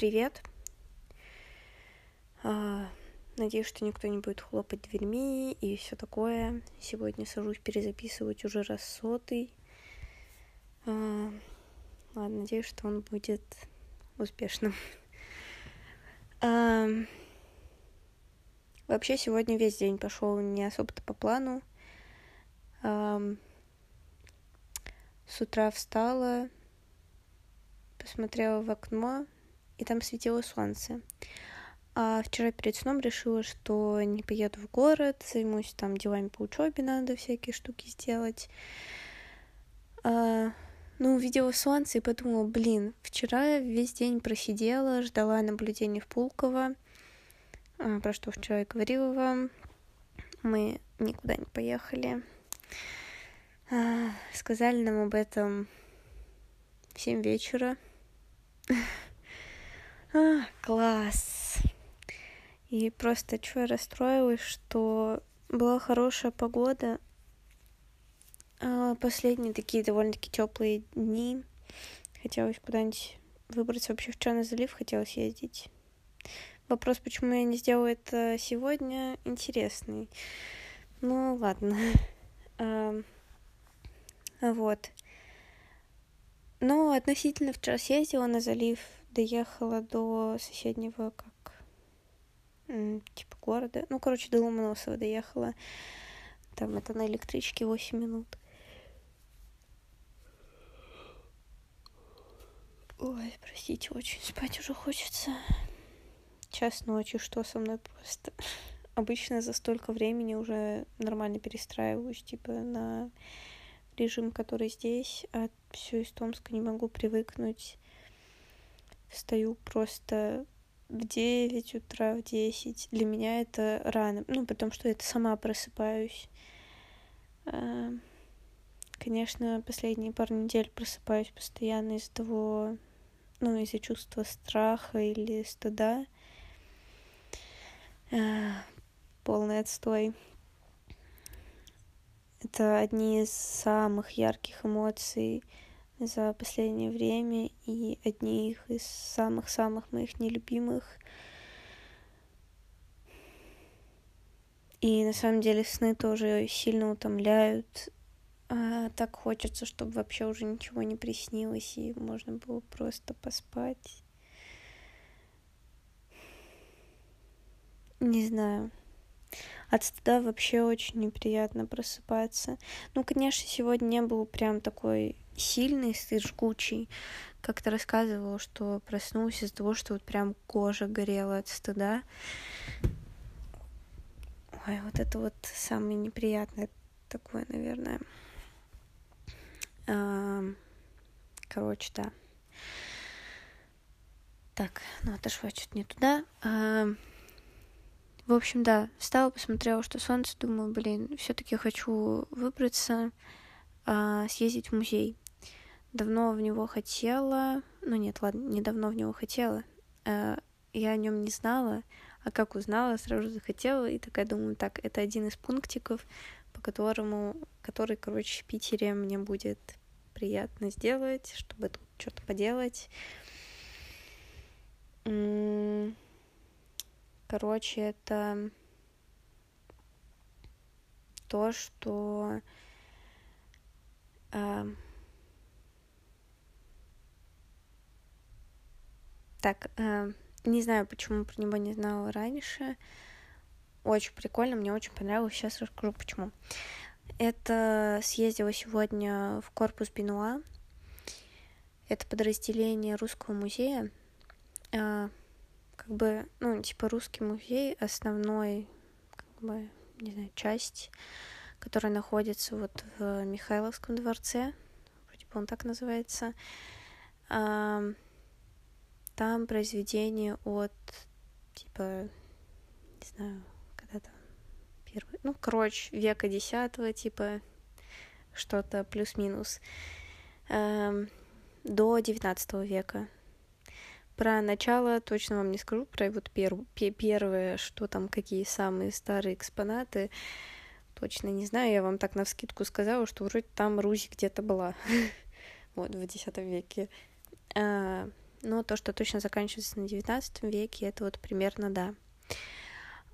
привет. А, надеюсь, что никто не будет хлопать дверьми и все такое. Сегодня сажусь перезаписывать уже раз сотый. А, ладно, надеюсь, что он будет успешным. А, вообще, сегодня весь день пошел не особо-то по плану. С утра встала, посмотрела в окно, и там светило солнце. А вчера перед сном решила, что не поеду в город, займусь там делами по учебе, надо всякие штуки сделать. А, ну, увидела солнце и подумала, блин, вчера весь день просидела, ждала наблюдений в Пулково, а, про что вчера я говорила вам. Мы никуда не поехали. А, сказали нам об этом в 7 вечера. А, класс. И просто что я расстроилась, что была хорошая погода. А последние такие довольно-таки теплые дни. Хотелось куда-нибудь выбраться. Вообще вчера на залив хотелось ездить. Вопрос, почему я не сделала это сегодня, интересный. Ну, ладно. А, вот. Но относительно вчера съездила на залив, доехала до соседнего, как, типа, города. Ну, короче, до Ломоносова доехала. Там это на электричке 8 минут. Ой, простите, очень спать уже хочется. Час ночи, что со мной просто? Обычно за столько времени уже нормально перестраиваюсь, типа, на режим, который здесь, а все из Томска не могу привыкнуть. Встаю просто в 9 утра, в 10. Для меня это рано. Ну, потому что это сама просыпаюсь. А, конечно, последние пару недель просыпаюсь постоянно из-за того, ну, из-за чувства страха или стыда. А, полный отстой. Это одни из самых ярких эмоций за последнее время и одни из самых-самых моих нелюбимых. И на самом деле сны тоже сильно утомляют. А, так хочется, чтобы вообще уже ничего не приснилось, и можно было просто поспать. Не знаю. От стыда вообще очень неприятно просыпаться. Ну, конечно, сегодня не был прям такой сильный стыд, жгучий. Как-то рассказывала, что проснулась из-за того, что вот прям кожа горела от стыда. Ой, вот это вот самое неприятное такое, наверное. Короче, да. Так, ну отошла чуть не туда. В общем, да, встала, посмотрела, что солнце, думаю, блин, все-таки хочу выбраться, а, съездить в музей. Давно в него хотела, ну нет, ладно, не давно в него хотела, а, я о нем не знала, а как узнала, сразу захотела, и такая думаю, так, это один из пунктиков, по которому, который, короче, в Питере мне будет приятно сделать, чтобы тут что-то поделать. Короче, это то, что э, так, э, не знаю, почему про него не знала раньше. Очень прикольно, мне очень понравилось. Сейчас расскажу, почему. Это съездила сегодня в корпус Бенуа. Это подразделение Русского музея. Э, как бы, ну, типа русский музей, основной, как бы, не знаю, часть, которая находится вот в Михайловском дворце, вроде бы он так называется. Там произведение от, типа, не знаю, когда там первый, ну, короче, века десятого, типа, что-то плюс-минус, до девятнадцатого века. Про начало точно вам не скажу, про вот пер... первое, что там, какие самые старые экспонаты, точно не знаю. Я вам так на вскидку сказала, что вроде там Русь где-то была, вот, в X веке. Но то, что точно заканчивается на XIX веке, это вот примерно да.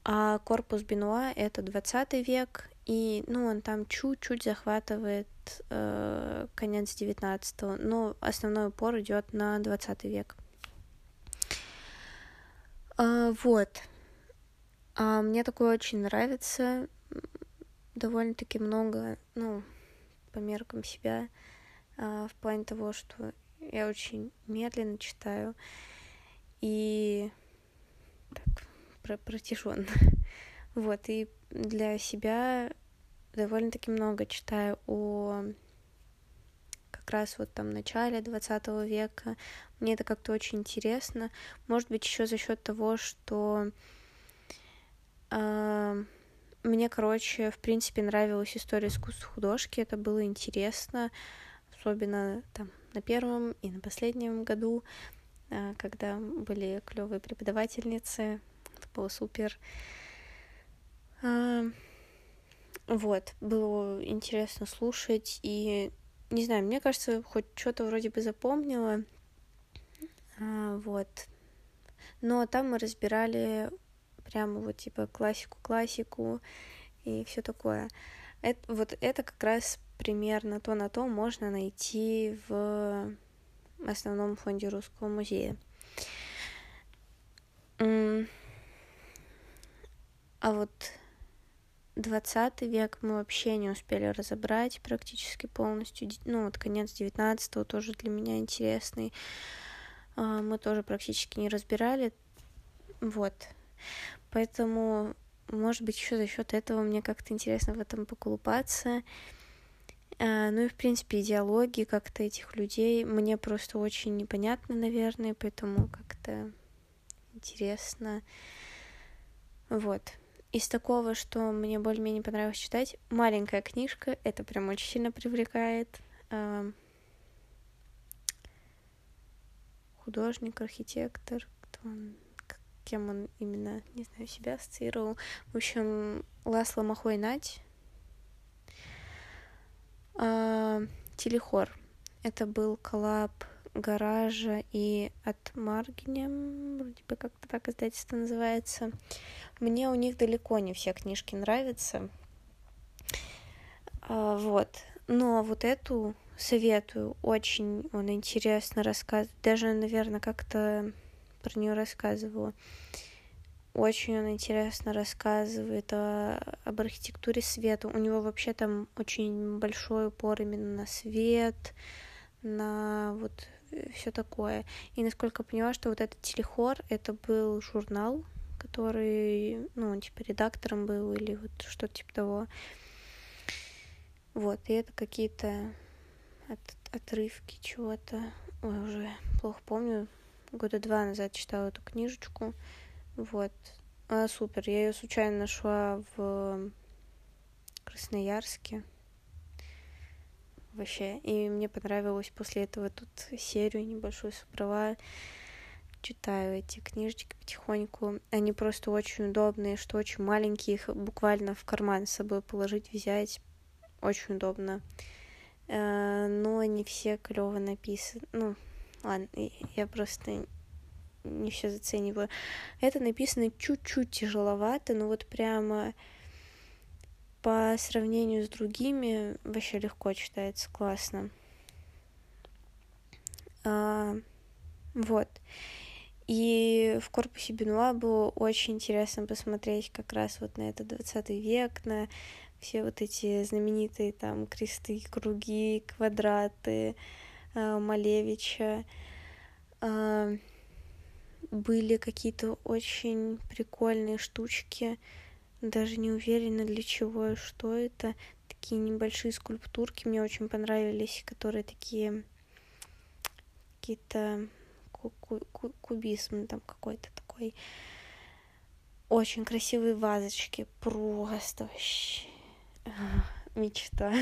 А корпус Бенуа — это 20 век, и, ну, он там чуть-чуть захватывает э, конец 19 но основной упор идет на 20 век. А, вот. А мне такое очень нравится. Довольно-таки много, ну, по меркам себя, а, в плане того, что я очень медленно читаю и так про протяженно. Вот, и для себя довольно-таки много читаю о как раз вот там начале 20 века. Мне это как-то очень интересно. Может быть, еще за счет того, что э, мне, короче, в принципе, нравилась история искусства художки. Это было интересно, особенно там на первом и на последнем году, э, когда были клевые преподавательницы. Это было супер. Э, вот, было интересно слушать и не знаю, мне кажется, хоть что-то вроде бы запомнила. А, вот. Но там мы разбирали прямо вот типа классику-классику и все такое. Это, вот это как раз примерно то на то можно найти в основном фонде Русского музея. А вот 20 век мы вообще не успели разобрать практически полностью. Ну, вот конец 19 тоже для меня интересный. А, мы тоже практически не разбирали. Вот. Поэтому, может быть, еще за счет этого мне как-то интересно в этом поколупаться. А, ну и, в принципе, идеологии как-то этих людей мне просто очень непонятно, наверное, поэтому как-то интересно. Вот. Из такого, что мне более-менее понравилось читать, маленькая книжка, это прям очень сильно привлекает. Художник, архитектор, кто он, кем он именно, не знаю, себя ассоциировал. В общем, Ласло Махой Нать. Телехор. Это был коллаб гаража и от Маргиня, вроде бы как-то так издательство называется. Мне у них далеко не все книжки нравятся. А, вот. Но вот эту советую. Очень он интересно рассказывает. Даже, наверное, как-то про нее рассказывала. Очень он интересно рассказывает о, об архитектуре света. У него вообще там очень большой упор именно на свет, на вот все такое. И насколько я поняла, что вот этот телехор, это был журнал, который, ну, типа редактором был или вот что-то типа того. Вот, и это какие-то от, отрывки чего-то. Ой, уже плохо помню. Года два назад читала эту книжечку. Вот. А, супер. Я ее случайно нашла в Красноярске вообще. И мне понравилось после этого тут серию небольшую собрала. Читаю эти книжечки потихоньку. Они просто очень удобные, что очень маленькие, их буквально в карман с собой положить, взять. Очень удобно. Э, но они все клево написаны. Ну, ладно, я просто не все зацениваю. Это написано чуть-чуть тяжеловато, но вот прямо по сравнению с другими вообще легко читается, классно. А, вот. И в корпусе Бенуа было очень интересно посмотреть как раз вот на этот 20 век, на все вот эти знаменитые там кресты, круги, квадраты э, Малевича. Э, были какие-то очень прикольные штучки, даже не уверена для чего и что это. Такие небольшие скульптурки мне очень понравились, которые такие какие-то кубизм там какой-то такой. Очень красивые вазочки, просто вообще мечта.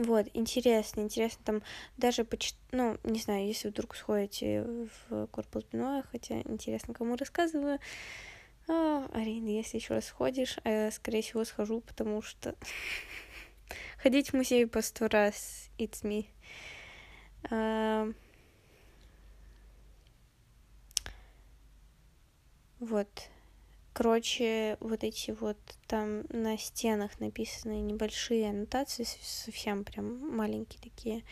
Вот, интересно, интересно, там даже почти, ну, не знаю, если вдруг сходите в корпус Биноя, хотя интересно, кому рассказываю. А, Арина, если еще раз сходишь, я, скорее всего, схожу, потому что ходить в музей по сто раз, it's me. А, вот. Короче, вот эти вот там на стенах написаны небольшие аннотации, совсем прям маленькие такие.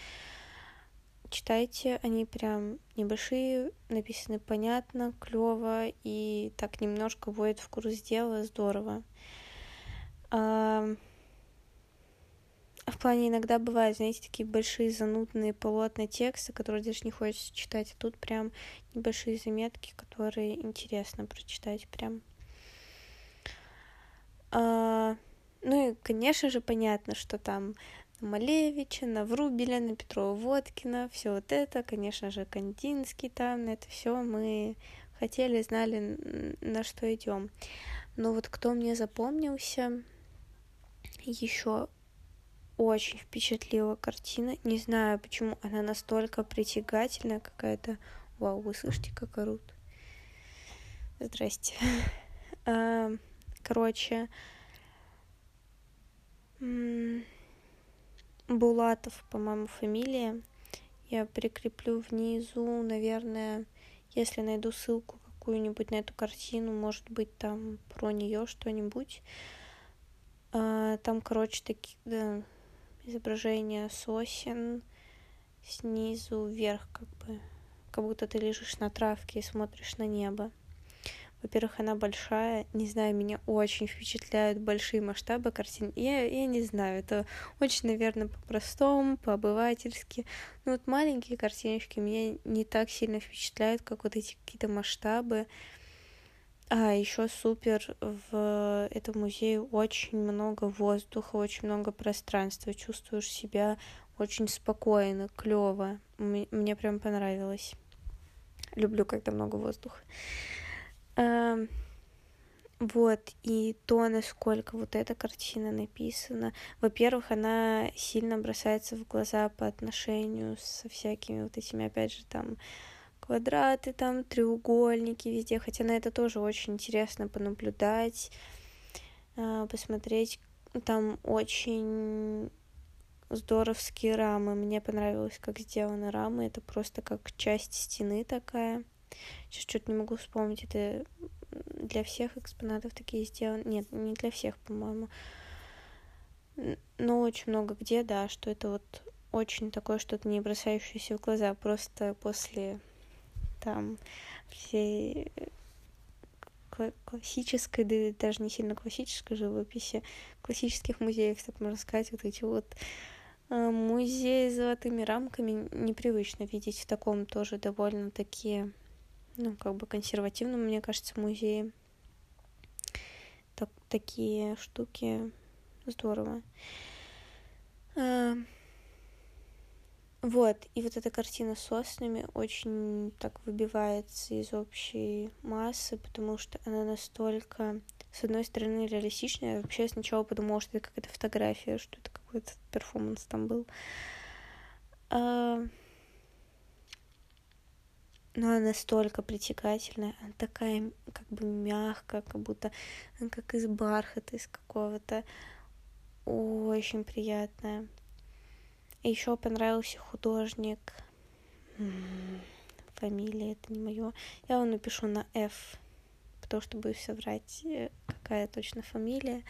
Читайте, они прям небольшие, написаны понятно, клево и так немножко вводит в курс дела, здорово. А, в плане иногда бывают, знаете, такие большие занудные полотна текста, которые даже не хочется читать, а тут прям небольшие заметки, которые интересно прочитать прям. А, ну и, конечно же, понятно, что там на Малевича, на Врубеля, на Петрова Водкина, все вот это, конечно же, Кандинский там, это все мы хотели, знали, на что идем. Но вот кто мне запомнился, еще очень впечатлила картина. Не знаю, почему она настолько притягательная какая-то. Вау, вы слышите, как орут? Здрасте. Короче, Булатов, по-моему, фамилия. Я прикреплю внизу, наверное, если найду ссылку какую-нибудь на эту картину, может быть, там про нее что-нибудь. А, там, короче, такие да, изображения сосен снизу вверх, как бы, как будто ты лежишь на травке и смотришь на небо. Во-первых, она большая, не знаю, меня очень впечатляют большие масштабы картин. Я, я не знаю, это очень, наверное, по-простому, по-обывательски. Но вот маленькие картиночки меня не так сильно впечатляют, как вот эти какие-то масштабы. А, еще супер, в этом музее очень много воздуха, очень много пространства. Чувствуешь себя очень спокойно, клево. Мне прям понравилось. Люблю, когда много воздуха. Эм, вот, и то, насколько вот эта картина написана. Во-первых, она сильно бросается в глаза по отношению со всякими вот этими, опять же, там, квадраты, там, треугольники везде. Хотя на это тоже очень интересно понаблюдать, э, посмотреть. Там очень здоровские рамы. Мне понравилось, как сделаны рамы. Это просто как часть стены такая. Сейчас что-то не могу вспомнить, это для всех экспонатов такие сделаны. Нет, не для всех, по-моему. Но очень много где, да, что это вот очень такое что-то не бросающееся в глаза. Просто после там всей классической, да даже не сильно классической живописи, классических музеев, так можно сказать, вот эти вот э, музеи с золотыми рамками непривычно видеть в таком тоже довольно такие ну, как бы консервативном, мне кажется, музее. Так, такие штуки здорово. А, вот, и вот эта картина с соснами очень так выбивается из общей массы, потому что она настолько, с одной стороны, реалистичная. Я вообще сначала подумала, что это какая-то фотография, что это какой-то перформанс там был. А, но она настолько притягательная, она такая как бы мягкая, как будто как из бархата, из какого-то очень приятная. И еще понравился художник. Фамилия это не мое. Я его напишу на F, потому что буду соврать, э, какая точно фамилия.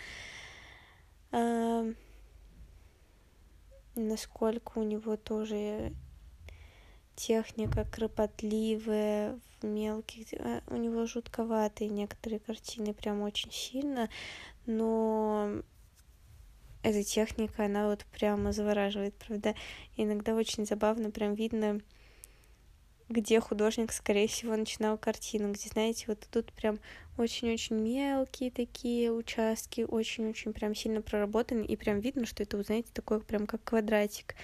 А, насколько у него тоже техника кропотливая, в мелких... А, у него жутковатые некоторые картины, прям очень сильно, но эта техника, она вот прямо завораживает, правда. Иногда очень забавно, прям видно, где художник, скорее всего, начинал картину, где, знаете, вот тут прям очень-очень мелкие такие участки, очень-очень прям сильно проработаны, и прям видно, что это, вы знаете, такой прям как квадратик.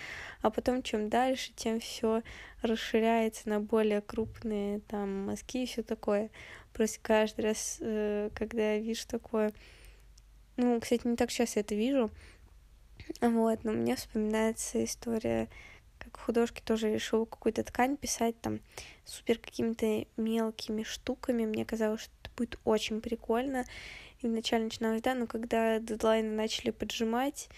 А потом, чем дальше, тем все расширяется на более крупные там мазки и все такое. Просто каждый раз, э, когда я вижу такое, ну, кстати, не так часто это вижу, вот, но мне вспоминается история как художки тоже решил какую-то ткань писать там супер какими-то мелкими штуками. Мне казалось, что это будет очень прикольно. И вначале начиналось, да, но когда дедлайны начали поджимать,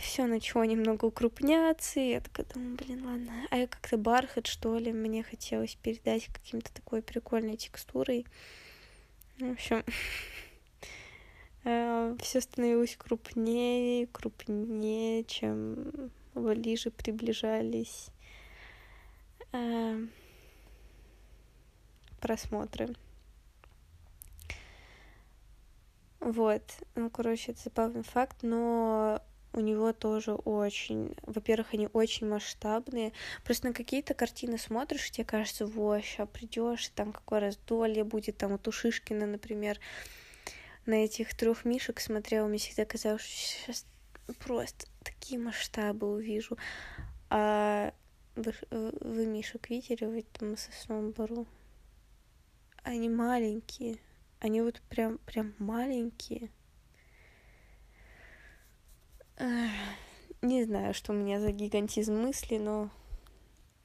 все начало немного укрупняться, и я такая думаю, блин, ладно. А я как-то бархат, что ли, мне хотелось передать каким-то такой прикольной текстурой. В общем, э, все становилось крупнее, крупнее, чем ближе приближались э, просмотры. Вот, ну, короче, это забавный факт, но у него тоже очень, во-первых, они очень масштабные. Просто на какие-то картины смотришь, тебе кажется, во, сейчас придешь, там какое раздолье будет, там у Тушишкина, например, на этих трех мишек смотрела, мне всегда казалось, что сейчас просто такие масштабы увижу. А вы, вы мишек видели в этом сосновом бару? Они маленькие. Они вот прям, прям маленькие. Не знаю, что у меня за гигантизм мысли, но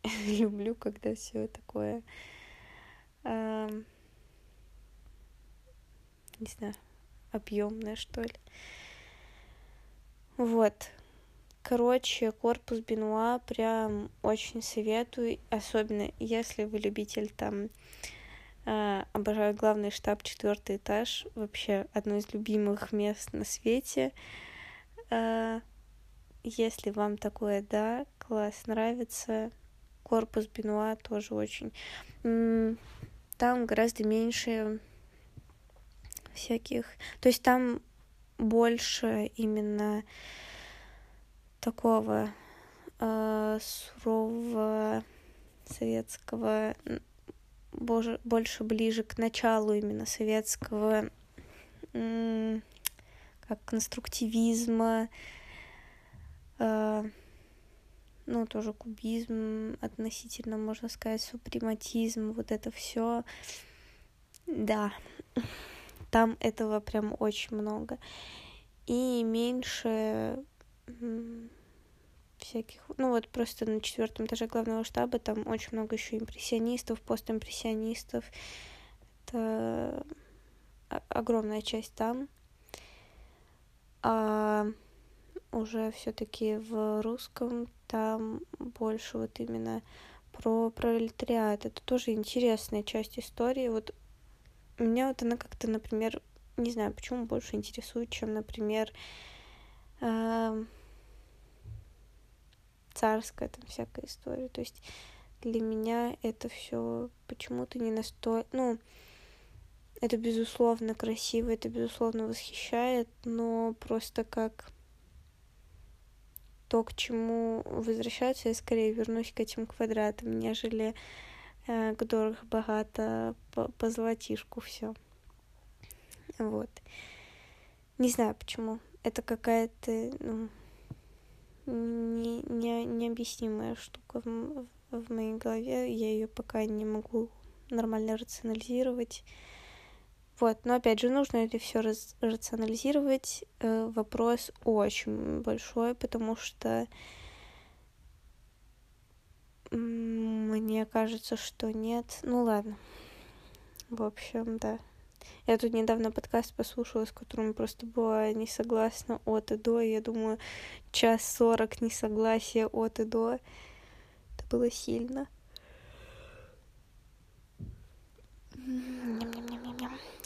люблю, когда все такое, не знаю, объемное, что ли. Вот. Короче, корпус Бенуа прям очень советую, особенно если вы любитель там э, обожаю главный штаб, четвертый этаж, вообще одно из любимых мест на свете. Э, если вам такое, да, класс, нравится, корпус Бенуа тоже очень. Там гораздо меньше всяких, то есть там больше именно такого э, сурового советского, боже, больше ближе к началу именно советского, э, как конструктивизма, э, ну, тоже кубизм относительно, можно сказать, супрематизм, вот это все. Да, там этого прям очень много. И меньше всяких, ну вот просто на четвертом этаже главного штаба там очень много еще импрессионистов, постимпрессионистов. Это огромная часть там. А уже все-таки в русском там больше вот именно про пролетариат. Это тоже интересная часть истории. Вот меня вот она как-то, например, не знаю, почему больше интересует, чем, например, э, царская там всякая история. То есть для меня это все почему-то не настолько... Ну, это безусловно красиво, это безусловно восхищает, но просто как то, к чему возвращаться, я скорее вернусь к этим квадратам, нежели э, к дорого-богато по, по золотишку все. Вот. Не знаю почему. Это какая-то, ну, не, не, необъяснимая штука в, в моей голове. Я ее пока не могу нормально рационализировать. Вот, но опять же, нужно это все рационализировать. Э, вопрос очень большой, потому что мне кажется, что нет. Ну ладно. В общем, да. Я тут недавно подкаст послушала, с которым просто была не согласна от и до. Я думаю, час сорок несогласия от и до. Это было сильно.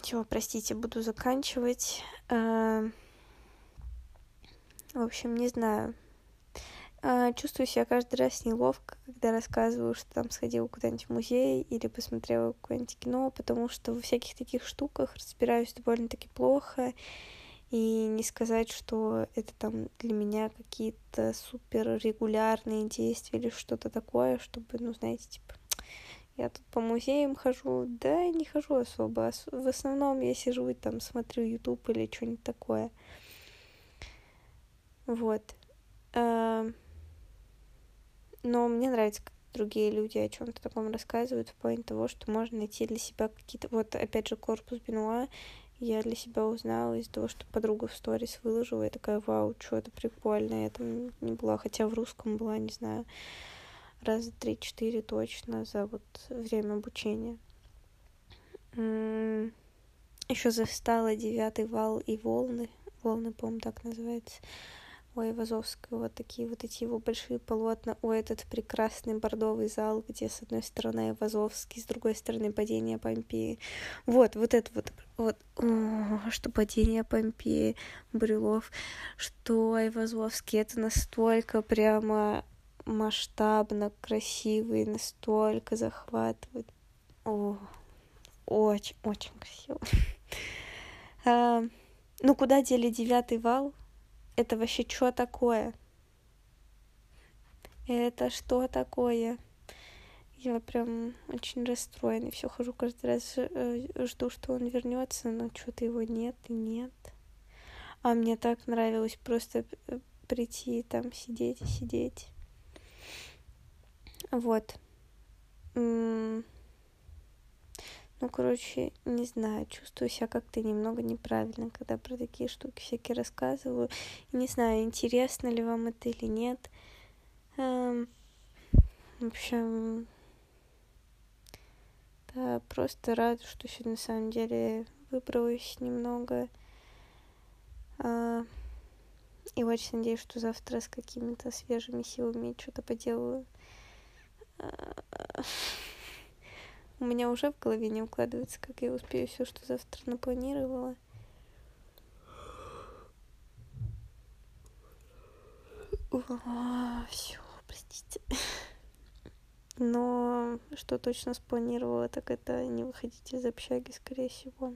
Все, простите, буду заканчивать. Э, в общем, не знаю. А, чувствую себя каждый раз неловко, когда рассказываю, что там сходила куда-нибудь в музей или посмотрела какое-нибудь кино, потому что во всяких таких штуках разбираюсь довольно-таки плохо. И не сказать, что это там для меня какие-то супер регулярные действия или что-то такое, чтобы, ну, знаете, типа, я тут по музеям хожу, да, не хожу особо. В основном я сижу и там смотрю YouTube или что-нибудь такое. Вот. Но мне нравится, как другие люди о чем-то таком рассказывают, в плане того, что можно найти для себя какие-то... Вот, опять же, корпус Бенуа я для себя узнала из того, что подруга в сторис выложила, я такая, вау, что это прикольно, я там не была, хотя в русском была, не знаю, раза три-четыре точно за вот время обучения. Еще застала девятый вал и волны, волны, по-моему, так называется. У Айвазовского такие вот эти его большие полотна, у этот прекрасный бордовый зал, где с одной стороны Айвазовский, с другой стороны падение Помпеи. Вот, вот это вот, вот, о, что падение Помпеи, Брюлов, что Айвазовский, это настолько прямо масштабно, красивый, настолько захватывает. О, очень, очень красиво. А, ну, куда дели девятый вал? Это вообще что такое? Это что такое? Я прям очень расстроена. Все хожу каждый раз, э, жду, что он вернется, но что-то его нет и нет. А мне так нравилось просто э, прийти там сидеть и сидеть. Вот. Ну, короче, не знаю, чувствую себя как-то немного неправильно, когда про такие штуки всякие рассказываю. Не знаю, интересно ли вам это или нет. Эм, в общем, да, просто рада, что сегодня на самом деле выбралась немного. А, и очень надеюсь, что завтра с какими-то свежими силами что-то поделаю. А, у меня уже в голове не укладывается, как я успею все, что завтра напланировала. Все, простите. Но что точно спланировала, так это не выходить из общаги, скорее всего.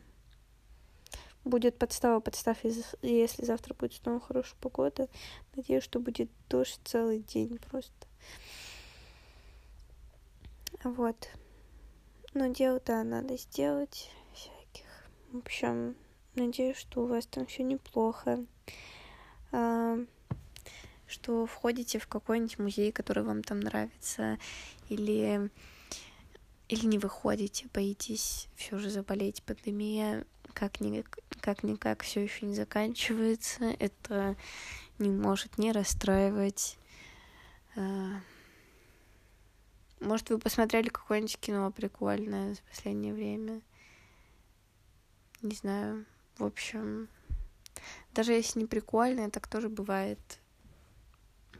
Будет подстава, подстав, если завтра будет снова хорошая погода. Надеюсь, что будет дождь целый день просто. Вот. Но дел-то надо сделать всяких. В общем, надеюсь, что у вас там все неплохо. А, что входите в какой-нибудь музей, который вам там нравится, или или не выходите, боитесь все же заболеть. Пандемия как-никак, как-никак все еще не заканчивается. Это не может не расстраивать. А, может, вы посмотрели какое-нибудь кино прикольное за последнее время? Не знаю. В общем, даже если не прикольное, так тоже бывает.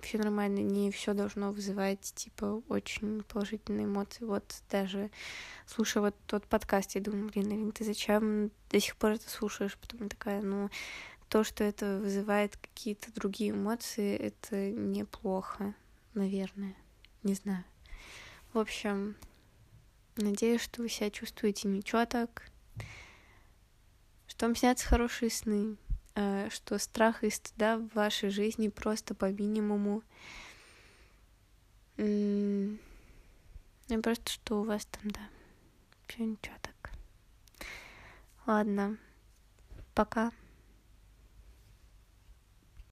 Все нормально, не все должно вызывать, типа, очень положительные эмоции. Вот даже слушая вот тот подкаст, я думаю, блин, Ирина, ты зачем до сих пор это слушаешь? Потом такая, ну, то, что это вызывает какие-то другие эмоции, это неплохо, наверное. Не знаю. В общем, надеюсь, что вы себя чувствуете ничего так, что вам снятся хорошие сны, э, что страх и стыда в вашей жизни просто по минимуму. И просто что у вас там, да, все ничего так. Ладно, пока.